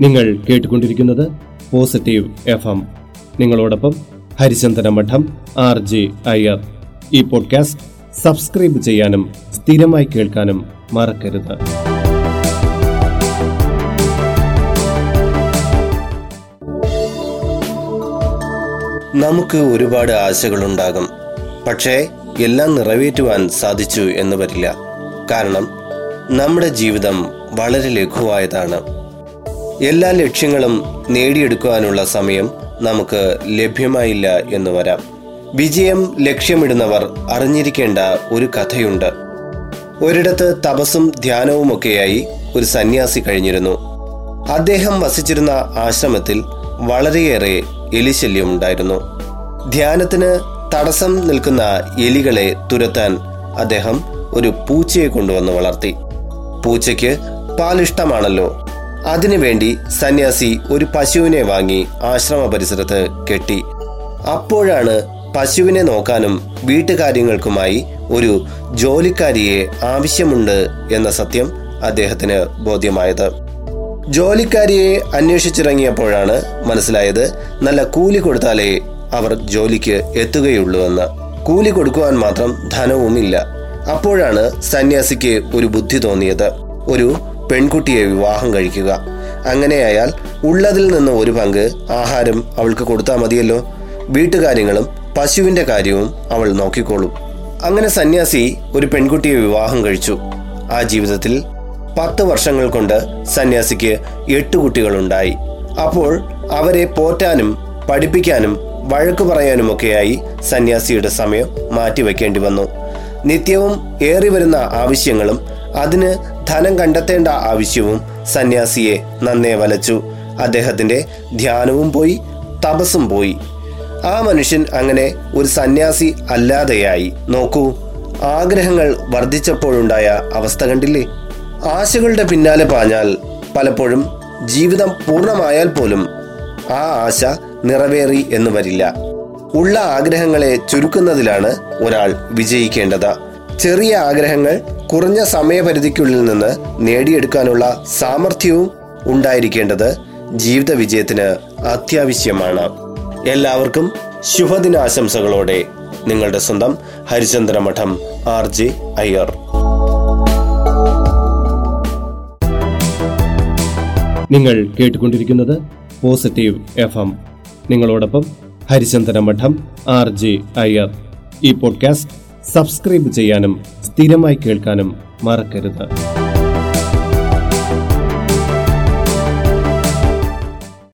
നിങ്ങൾ കേട്ടുകൊണ്ടിരിക്കുന്നത് positive F M നിങ്ങളോടൊപ്പം ഹരിചന്ദന മഠം ആർ ജെ അയ്യർ. ഈ പോഡ്കാസ്റ്റ് സബ്സ്ക്രൈബ് ചെയ്യാനും സ്ഥിരമായി കേൾക്കാനും മറക്കരുത്. നമുക്ക് ഒരുപാട് ആശകളുണ്ടാകും. പക്ഷേ എല്ലാം നിറവേറ്റുവാൻ സാധിച്ചു എന്ന് വരില്ല. കാരണം നമ്മുടെ ജീവിതം വളരെ ലഘുവായതാണ്. എല്ലാ ലക്ഷ്യങ്ങളും നേടിയെടുക്കുവാനുള്ള സമയം നമുക്ക് ലഭ്യമായില്ല എന്ന് വരാം. വിജയം ലക്ഷ്യമിടുന്നവർ അറിഞ്ഞിരിക്കേണ്ട ഒരു കഥയുണ്ട്. ഒരിടത്ത് തപസ്സും ധ്യാനവുമൊക്കെയായി ഒരു സന്യാസി കഴിഞ്ഞിരുന്നു. അദ്ദേഹം വസിച്ചിരുന്ന ആശ്രമത്തിൽ വളരെയേറെ എലിശല്യം ഉണ്ടായിരുന്നു. ധ്യാനത്തിന് തടസ്സം നിൽക്കുന്ന എലികളെ തുരത്താൻ അദ്ദേഹം ഒരു പൂച്ചയെ കൊണ്ടുവന്ന് വളർത്തി. പൂച്ചയ്ക്ക് പാലിഷ്ടമാണല്ലോ. അതിനുവേണ്ടി സന്യാസി ഒരു പശുവിനെ വാങ്ങി ആശ്രമ പരിസരത്ത് കെട്ടി. അപ്പോഴാണ് പശുവിനെ നോക്കാനും വീട്ടുകാര്യങ്ങൾക്കുമായി ഒരു ജോലിക്കാരിയെ ആവശ്യമുണ്ട് എന്ന സത്യം അദ്ദേഹത്തിന് ബോധ്യമായത്. ജോലിക്കാരിയെ അന്വേഷിച്ചിറങ്ങിയപ്പോഴാണ് മനസ്സിലായത് നല്ല കൂലി കൊടുത്താലേ അവർ ജോലിക്ക് എത്തുകയുള്ളൂ എന്ന്. കൂലി കൊടുക്കുവാൻ മാത്രം ധനവുമില്ല. അപ്പോഴാണ് സന്യാസിക്ക് ഒരു ബുദ്ധി തോന്നിയത്. ഒരു പെൺകുട്ടിയെ വിവാഹം കഴിക്കുക. അങ്ങനെയായാൽ ഉള്ളതിൽ നിന്ന് ഒരു പങ്ക് ആഹാരം അവൾക്ക് കൊടുത്താൽ മതിയല്ലോ. വീട്ടുകാര്യങ്ങളും പശുവിന്റെ കാര്യവും അവൾ നോക്കിക്കോളും. അങ്ങനെ സന്യാസി ഒരു പെൺകുട്ടിയെ വിവാഹം കഴിച്ചു. ആ ജീവിതത്തിൽ പത്ത് വർഷങ്ങൾ കൊണ്ട് സന്യാസിക്ക് എട്ട് കുട്ടികളുണ്ടായി. അപ്പോൾ അവരെ പോറ്റാനും പഠിപ്പിക്കാനും വഴക്കു പറയാനുമൊക്കെയായി സന്യാസിയുടെ സമയം മാറ്റിവെക്കേണ്ടി വന്നു. നിത്യവും ഏറി വരുന്ന ആവശ്യങ്ങളും അതിന് ധനം കണ്ടെത്തേണ്ട ആവശ്യവും സന്യാസിയെ നന്നേ വലച്ചു. അദ്ദേഹത്തിന്റെ ധ്യാനവും പോയി തപസ്സും പോയി. ആ മനുഷ്യൻ അങ്ങനെ ഒരു സന്യാസി അല്ലാതെയായി. നോക്കൂ ആഗ്രഹങ്ങൾ വർദ്ധിച്ചപ്പോഴുണ്ടായ അവസ്ഥ കണ്ടില്ലേ? ആശകളുടെ പിന്നാലെ പാഞ്ഞാൽ പലപ്പോഴും ജീവിതം പൂർണമായാൽ പോലും ആ ആശ നിറവേറി എന്ന് വരില്ല. ഉള്ള ആഗ്രഹങ്ങളെ ചുരുക്കുന്നതിലാണ് ഒരാൾ വിജയിക്കേണ്ടത്. ചെറിയ ആഗ്രഹങ്ങൾ കുറഞ്ഞ സമയപരിധിക്കുള്ളിൽ നിന്ന് നേടിയെടുക്കാനുള്ള സാമർഥ്യവും ഉണ്ടായിരിക്കേണ്ടത് ജീവിത വിജയത്തിന് അത്യാവശ്യമാണ്. എല്ലാവർക്കും ശുഭദിനാശംസകളോടെ നിങ്ങളുടെ സ്വന്തം ഹരിചന്ദ്ര മഠം ആർ ജെ അയ്യർ. നിങ്ങൾ കേട്ടുകൊണ്ടിരിക്കുന്നത് പോസിറ്റീവ് എഫ് എം. നിങ്ങളോടൊപ്പം ഹരിചന്ദ്ര മഠം ആർ ജെ അയ്യർ. ഈ പോഡ്കാസ്റ്റ് സബ്സ്ക്രൈബ് ചെയ്യാനും സ്ഥിരമായി കേൾക്കാനും മറക്കരുത്.